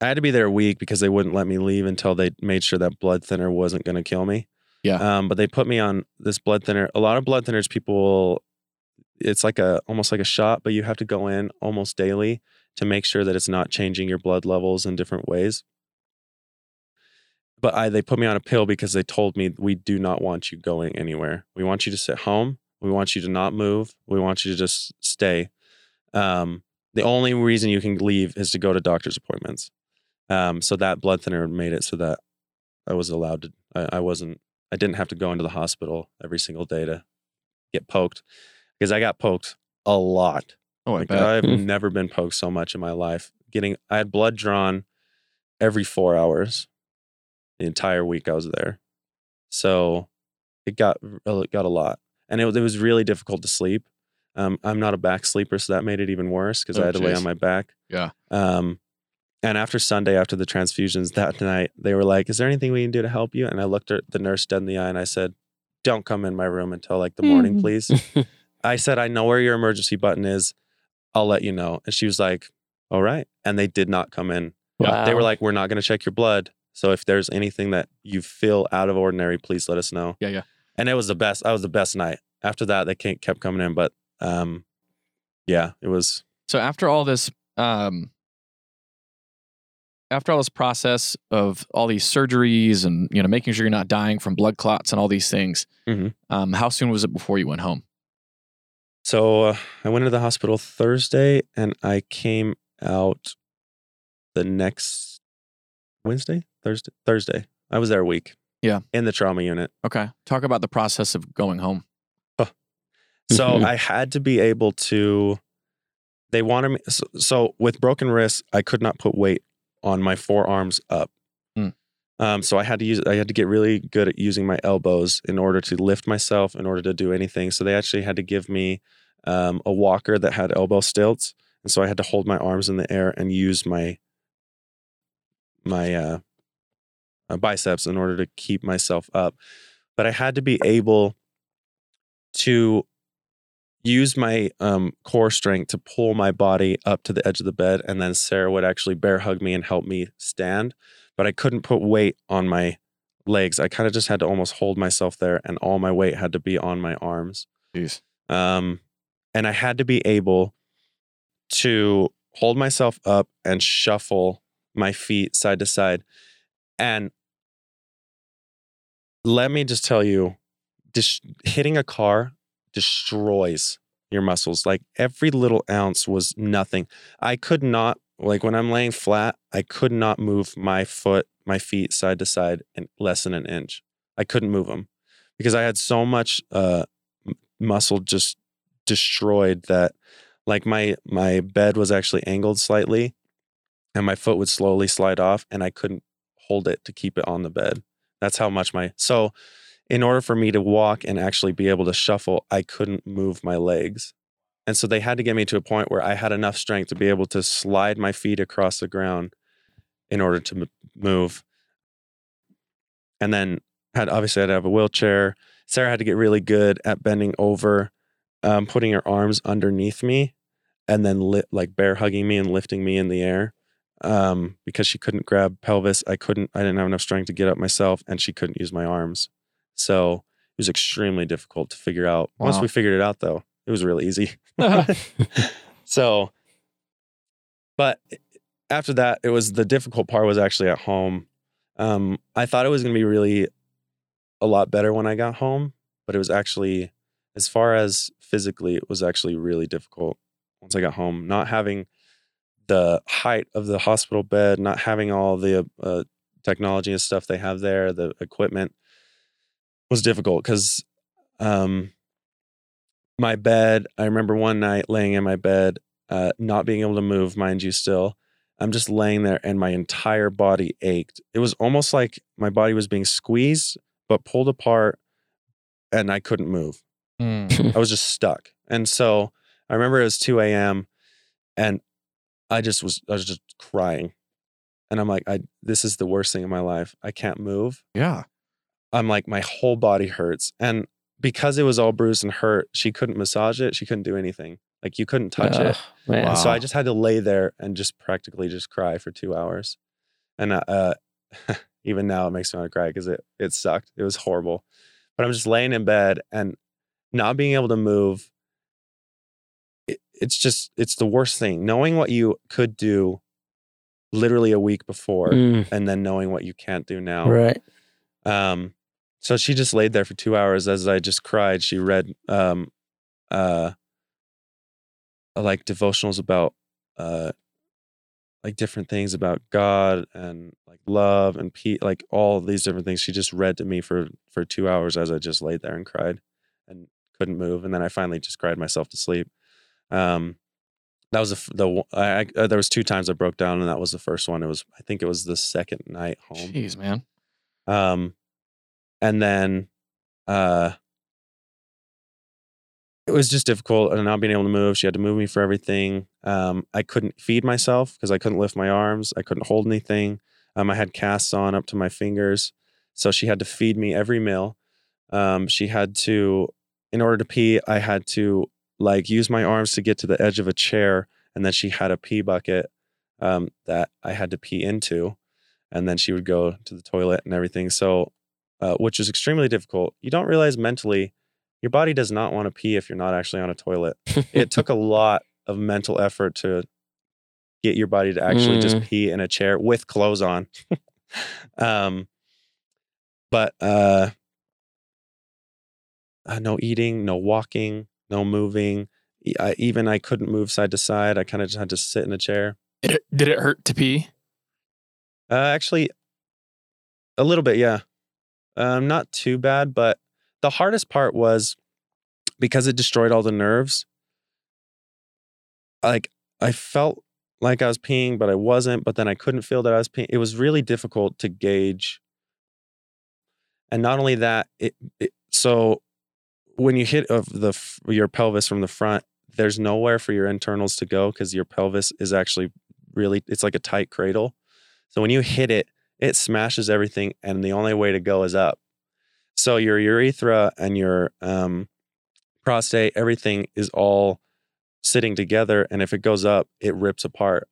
I had to be there a week because they wouldn't let me leave until they made sure that blood thinner wasn't going to kill me. Yeah. Um, but they put me on this blood thinner. A lot of blood thinners, people, it's like a almost like a shot, but you have to go in almost daily to make sure that it's not changing your blood levels in different ways. But I, they put me on a pill because they told me we do not want you going anywhere. We want you to sit home. We want you to not move. We want you to just stay. Um, the only reason you can leave is to go to doctor's appointments. Um, so that blood thinner made it so that I was allowed to. I, I wasn't. I didn't have to go into the hospital every single day to get poked because I got poked a lot. Oh, I Like, bet. I've Hmm. never been poked so much in my life. Getting, I had blood drawn every four hours the entire week I was there. So it got it got a lot, and it was, it was really difficult to sleep. Um, I'm not a back sleeper, so that made it even worse because Oh, I had to lay on my back. Yeah. Um, and after Sunday, after the transfusions that night, they were like, "Is there anything we can do to help you?" And I looked at the nurse dead in the eye and I said, "Don't come in my room until like the morning, Mm. please." I said, I know where your emergency button is. I'll let you know. And she was like, All right. And they did not come in. wow. They were like, We're not going to check your blood So if there's anything that you feel out of ordinary, please let us know. Yeah, yeah. And it was the best. That was the best night. After that, they kept coming in, but um, yeah, it was. So after all this, um, after all this process of all these surgeries and you know making sure you're not dying from blood clots and all these things, Mhm. um, how soon was it before you went home? So uh, I went to the hospital Thursday, and I came out the next Wednesday, Thursday, Thursday. I was there a week. Yeah. in the trauma unit. Okay, talk about the process of going home. So Mhm. I had to be able to. They wanted me. So, so with broken wrists, I could not put weight on my forearms up. Hmm. Um, so I had to use. I had to get really good at using my elbows in order to lift myself, in order to do anything. So they actually had to give me um, a walker that had elbow stilts, and so I had to hold my arms in the air and use my my uh, uh, biceps in order to keep myself up. But I had to be able to use my um, core strength to pull my body up to the edge of the bed, and then Sarah would actually bear hug me and help me stand. But I couldn't put weight on my legs. I kind of just had to almost hold myself there, and all my weight had to be on my arms. Jeez. Um, and I had to be able to hold myself up and shuffle my feet side to side. And let me just tell you, just hitting a car destroys your muscles. Like every little ounce was nothing. I could not, like when I'm laying flat, I could not move my foot, my feet side to side in less than an inch. I couldn't move them because I had so much uh, muscle just destroyed that like my my bed was actually angled slightly and my foot would slowly slide off and I couldn't hold it to keep it on the bed. That's how much my so in order for me to walk and actually be able to shuffle, I couldn't move my legs. And so they had to get me to a point where I had enough strength to be able to slide my feet across the ground in order to move. And then had obviously I had to have a wheelchair. Sarah had to get really good at bending over, um, putting her arms underneath me, and then li- like bear hugging me and lifting me in the air. Um, because she couldn't grab pelvis, I couldn't. I didn't have enough strength to get up myself, and she couldn't use my arms. So it was extremely difficult to figure out. Once we figured it out, though, it was real easy. so, but after that, it was the difficult part was actually at home. Um, I thought it was going to be really a lot better when I got home, but it was actually, as far as physically, it was actually really difficult once I got home. Not having the height of the hospital bed, not having all the uh, technology and stuff they have there, the equipment was difficult because um, my bed, I remember one night laying in my bed, uh, not being able to move, mind you, still. I'm just laying there and my entire body ached. It was almost like my body was being squeezed, but pulled apart and I couldn't move. I was just stuck. And so I remember it was 2 a.m. and I just was, I was just crying. And I'm like, I, this is the worst thing in my life. I can't move. yeah. I'm like, my whole body hurts. And because it was all bruised and hurt, she couldn't massage it. She couldn't do anything. Like you couldn't touch it. Ugh, man. Wow. So I just had to lay there and just practically just cry for two hours. And uh, uh, even now it makes me want to cry because it, it sucked. It was horrible. But I'm just laying in bed and not being able to move. It, it's just, it's the worst thing. Knowing what you could do literally a week before Mm, and then knowing what you can't do now. right. Um, so she just laid there for two hours as I just cried. She read um, uh, like devotionals about uh, like different things about God and like love and peace, like all these different things. She just read to me for for two hours as I just laid there and cried and couldn't move. And then I finally just cried myself to sleep. Um, that was the the I, I, uh, there was two times I broke down, and that was the first one. It was I think it was the second night home. Jeez, man. Um, and then uh, it was just difficult and not being able to move. She had to move me for everything. Um, I couldn't feed myself because I couldn't lift my arms. I couldn't hold anything. Um, I had casts on up to my fingers, so she had to feed me every meal. Um, she had to, in order to pee, I had to like use my arms to get to the edge of a chair, and then she had a pee bucket um, that I had to pee into and then she would go to the toilet and everything. So, uh, which is extremely difficult. You don't realize mentally, your body does not want to pee if you're not actually on a toilet. it took a lot of mental effort to get your body to actually just Mm. pee in a chair with clothes on. um, but uh, uh, no eating, no walking, no moving. I, even I couldn't move side to side. I kind of just had to sit in a chair. Did it, did it hurt to pee? Uh, actually, a little bit, yeah. Um, not too bad, but the hardest part was because it destroyed all the nerves. Like I felt like I was peeing, but I wasn't. But then I couldn't feel that I was peeing. It was really difficult to gauge. And not only that, it, it so when you hit of the your pelvis from the front, there's nowhere for your internals to go because your pelvis is actually really it's like a tight cradle. So when you hit it, it smashes everything, and the only way to go is up. So your urethra and your um, prostate, everything is all sitting together, and if it goes up, it rips apart.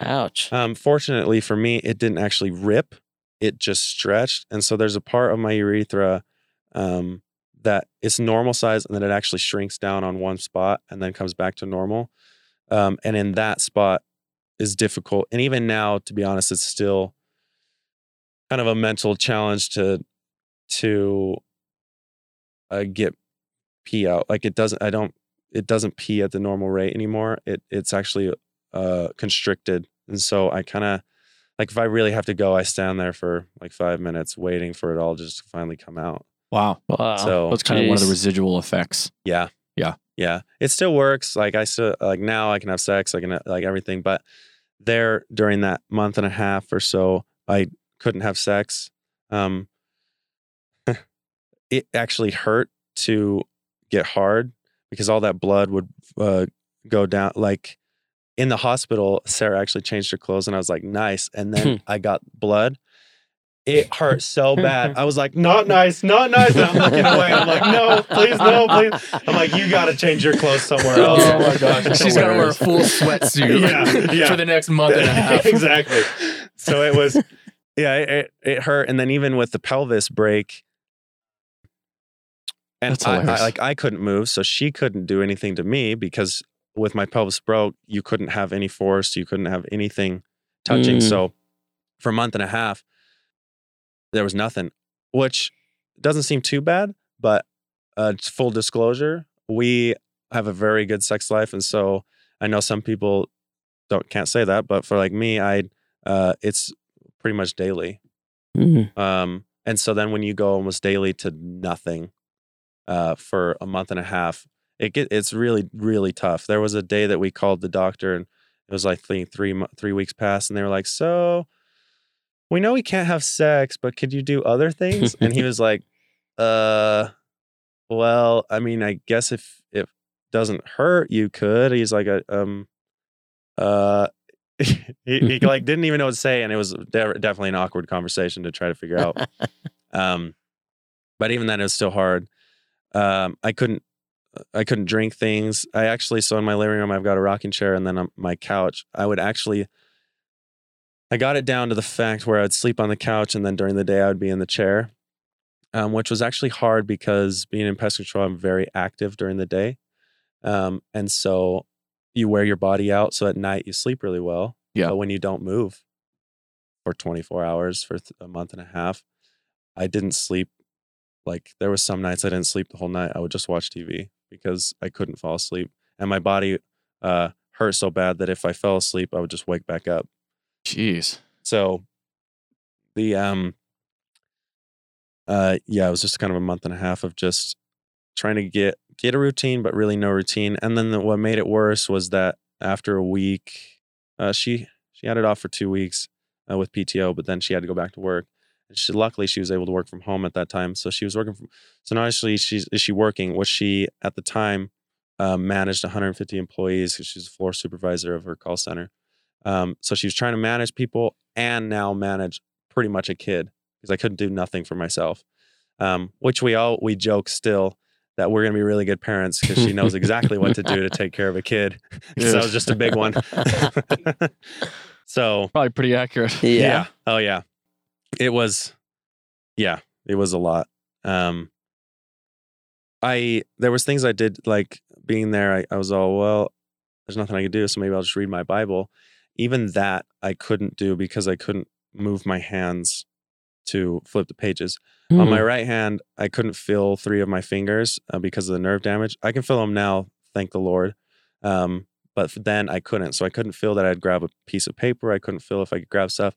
Ouch. Um, fortunately for me, it didn't actually rip; it just stretched, and so there's a part of my urethra um, that it's normal size, and then it actually shrinks down on one spot, and then comes back to normal. Um, and in that spot is difficult, and even now, to be honest, it's still kind of a mental challenge to to uh, get pee out. Like it doesn't. I don't. It doesn't pee at the normal rate anymore. It it's actually uh, constricted, and so I kind of like if I really have to go, I stand there for like five minutes waiting for it all just to finally come out. Wow. Wow. so That's kind of one of the residual effects. yeah, Yeah. yeah. It still works. Like I still like now I can have sex. I can like everything, but there during that month and a half or so, I couldn't have sex. Um, it actually hurt to get hard because all that blood would uh, go down. Like in the hospital, Sarah actually changed her clothes, and I was like, "Nice." And then I got blood. It hurt so bad. I was like, "Not nice, not nice." And I'm looking away. I'm like, "No, please, no, please." I'm like, "You got to change your clothes somewhere else." Oh my gosh. She's got to wear a full sweatsuit Yeah, yeah. for the next month and a half. exactly. So it was, yeah, it, it, hurt, and then even with the pelvis break, and I, I, like I couldn't move, so she couldn't do anything to me because with my pelvis broke, you couldn't have any force, you couldn't have anything touching. Mm. So for a month and a half, there was nothing, which doesn't seem too bad, but uh, full disclosure, we have a very good sex life, and so I know some people don't can't say that, but for like me, I uh, it's pretty much daily. Mm. Um, and so then when you go almost daily to nothing uh, for a month and a half, it get it's really really tough. There was a day that we called the doctor, and it was like three three weeks past, and they were like, "So, we know we can't have sex, but could you do other things?" and he was like, "Uh, well, I mean, I guess if it doesn't hurt, you could." He's like, "Uh, "Um, uh." he, he like didn't even know what to say, and it was de- definitely an awkward conversation to try to figure out. Um, but even then, it was still hard. Um, I couldn't, I couldn't drink things. I actually, so in my living room, I've got a rocking chair, and then on my couch, I would actually, I got it down to the fact where I'd sleep on the couch, and then during the day, I would be in the chair, um, which was actually hard because being in pest control, I'm very active during the day, um, and so you wear your body out, so at night you sleep really well. Yeah. But when you don't move for 24 hours for th- a month and a half, I didn't sleep. Like there was some nights I didn't sleep the whole night. I would just watch TV because I couldn't fall asleep, and my body uh, hurt so bad that if I fell asleep, I would just wake back up. Jeez. So the um uh yeah, it was just kind of a month and a half of just trying to get a routine but really no routine. And then the, what made it worse was that after a week uh she she had it off for 2 weeks uh, with PTO, but then she had to go back to work. And she luckily she was able to work from home at that time. So she was working from so now actually she's is she working? Was she at the time um, managed 150 employees because she's a floor supervisor of her call center. Um, so she was trying to manage people and now manage pretty much a kid because I couldn't do nothing for myself. Um, which we all we joke still that we're gonna be really good parents because she knows exactly what to do to take care of a kid. Because that was just a big one. so Probably pretty accurate. yeah. Oh yeah. it was yeah it was a lot um i there was things i did like being there i, I was all well there's nothing i could do so maybe i'll just read my bible even that i couldn't do because i couldn't move my hands to flip the pages. On my Mm. right hand i couldn't feel three of my fingers uh, because of the nerve damage. I can feel them now thank the lord um but then i couldn't. So i couldn't feel that i'd grab a piece of paper. I couldn't feel if i could grab stuff.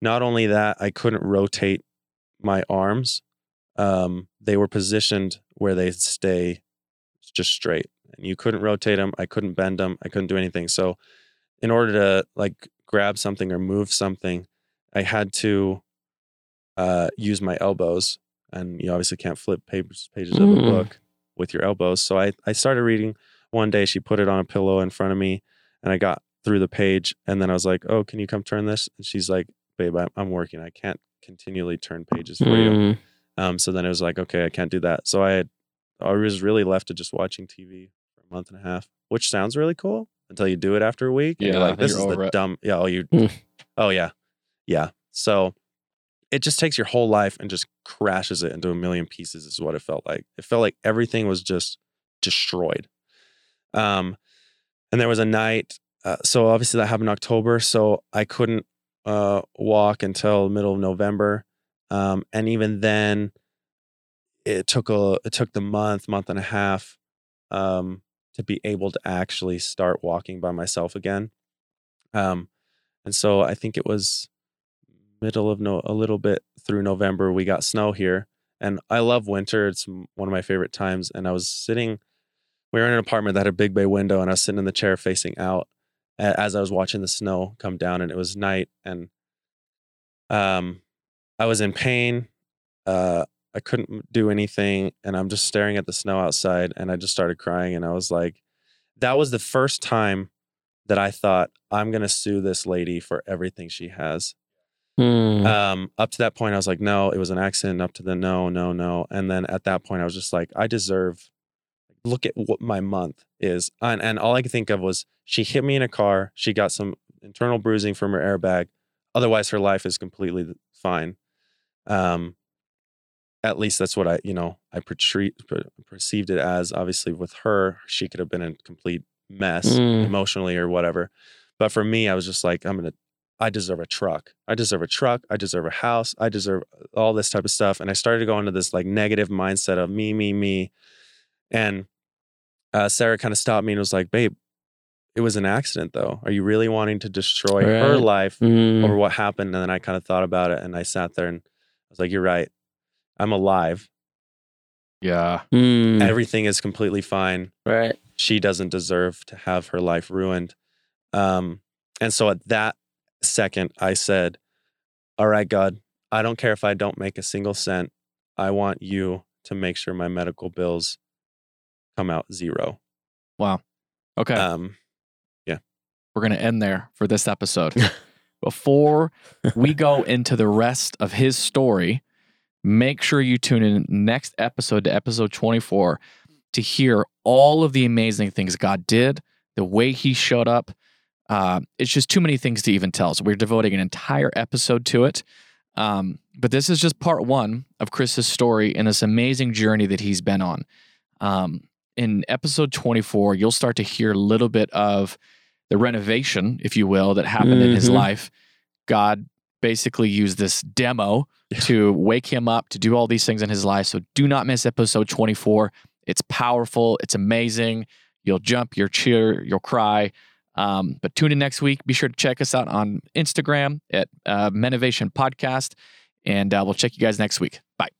Not only that i couldn't rotate my arms um they were positioned where they stay just straight and you couldn't rotate them i couldn't bend them i couldn't do anything. So in order to like grab something or move something i had to uh use my elbows and you obviously can't flip pages pages of a Mm. book with your elbows so i i started reading one day she put it on a pillow in front of me and i got through the page and then i was like oh can you come turn this and she's like babe i'm, I'm working i can't continually turn pages for you Mm. um, so then it was like, okay, I can't do that. So I had, I was really left to just watching TV for a month and a half, which sounds really cool until you do it after a week. and Yeah, you're like, this you're is the it. dumb. Yeah. Oh, you. Mm. oh yeah, yeah. So it just takes your whole life and just crashes it into a million pieces. Is what it felt like. It felt like everything was just destroyed. Um, and there was a night. Uh, so obviously that happened in October. So I couldn't uh walk until middle of November. Um, and even then, it took a it took the month, month and a half, um, to be able to actually start walking by myself again. Um, and so I think it was middle of no a little bit through November we got snow here, and I love winter. It's one of my favorite times. And I was sitting, we were in an apartment that had a big bay window, and I was sitting in the chair facing out as I was watching the snow come down, and it was night, and um, I was in pain. Uh, I couldn't do anything, and I'm just staring at the snow outside, and I just started crying, and I was like, that was the first time that I thought I'm gonna sue this lady for everything she has. Mm. Um, up to that point, I was like, no, it was an accident. Up to the no, no, no, and then at that point, I was just like, I deserve. Look at what my month is, and and all I could think of was she hit me in a car. She got some internal bruising from her airbag. Otherwise, her life is completely fine. Um, at least that's what I, you know, I portray, perceived it as. Obviously, with her, she could have been a complete mess Mm. emotionally or whatever. But for me, I was just like, I'm gonna, I deserve a truck. I deserve a truck. I deserve a house. I deserve all this type of stuff. And I started to go into this like negative mindset of me, me, me. And uh, Sarah kind of stopped me and was like, babe, it was an accident though. Are you really wanting to destroy her life Mm. over what happened? And then I kind of thought about it and I sat there and I was like, you're right. I'm alive. Yeah. Mm. Everything is completely fine. Right. She doesn't deserve to have her life ruined. Um, and so at that second, I said, All right, God, I don't care if I don't make a single cent. I want you to make sure my medical bills come out zero. Wow. Okay. Um, yeah. we're going to end there for this episode. Before we go into the rest of his story, make sure you tune in next episode to episode 24 to hear all of the amazing things God did, the way he showed up. Uh, it's just too many things to even tell. So we're devoting an entire episode to it. Um, but this is just part one of Chris's story and this amazing journey that he's been on. Um, in episode 24, you'll start to hear a little bit of the renovation, if you will, that happened in his Mhm. life. God basically used this demo Yeah. to wake him up to do all these things in his life. So do not miss episode 24. It's powerful, it's amazing. You'll jump, you'll cheer, you'll cry. Um, but tune in next week. Be sure to check us out on Instagram at uh, Menovation Podcast, and uh, we'll check you guys next week. Bye.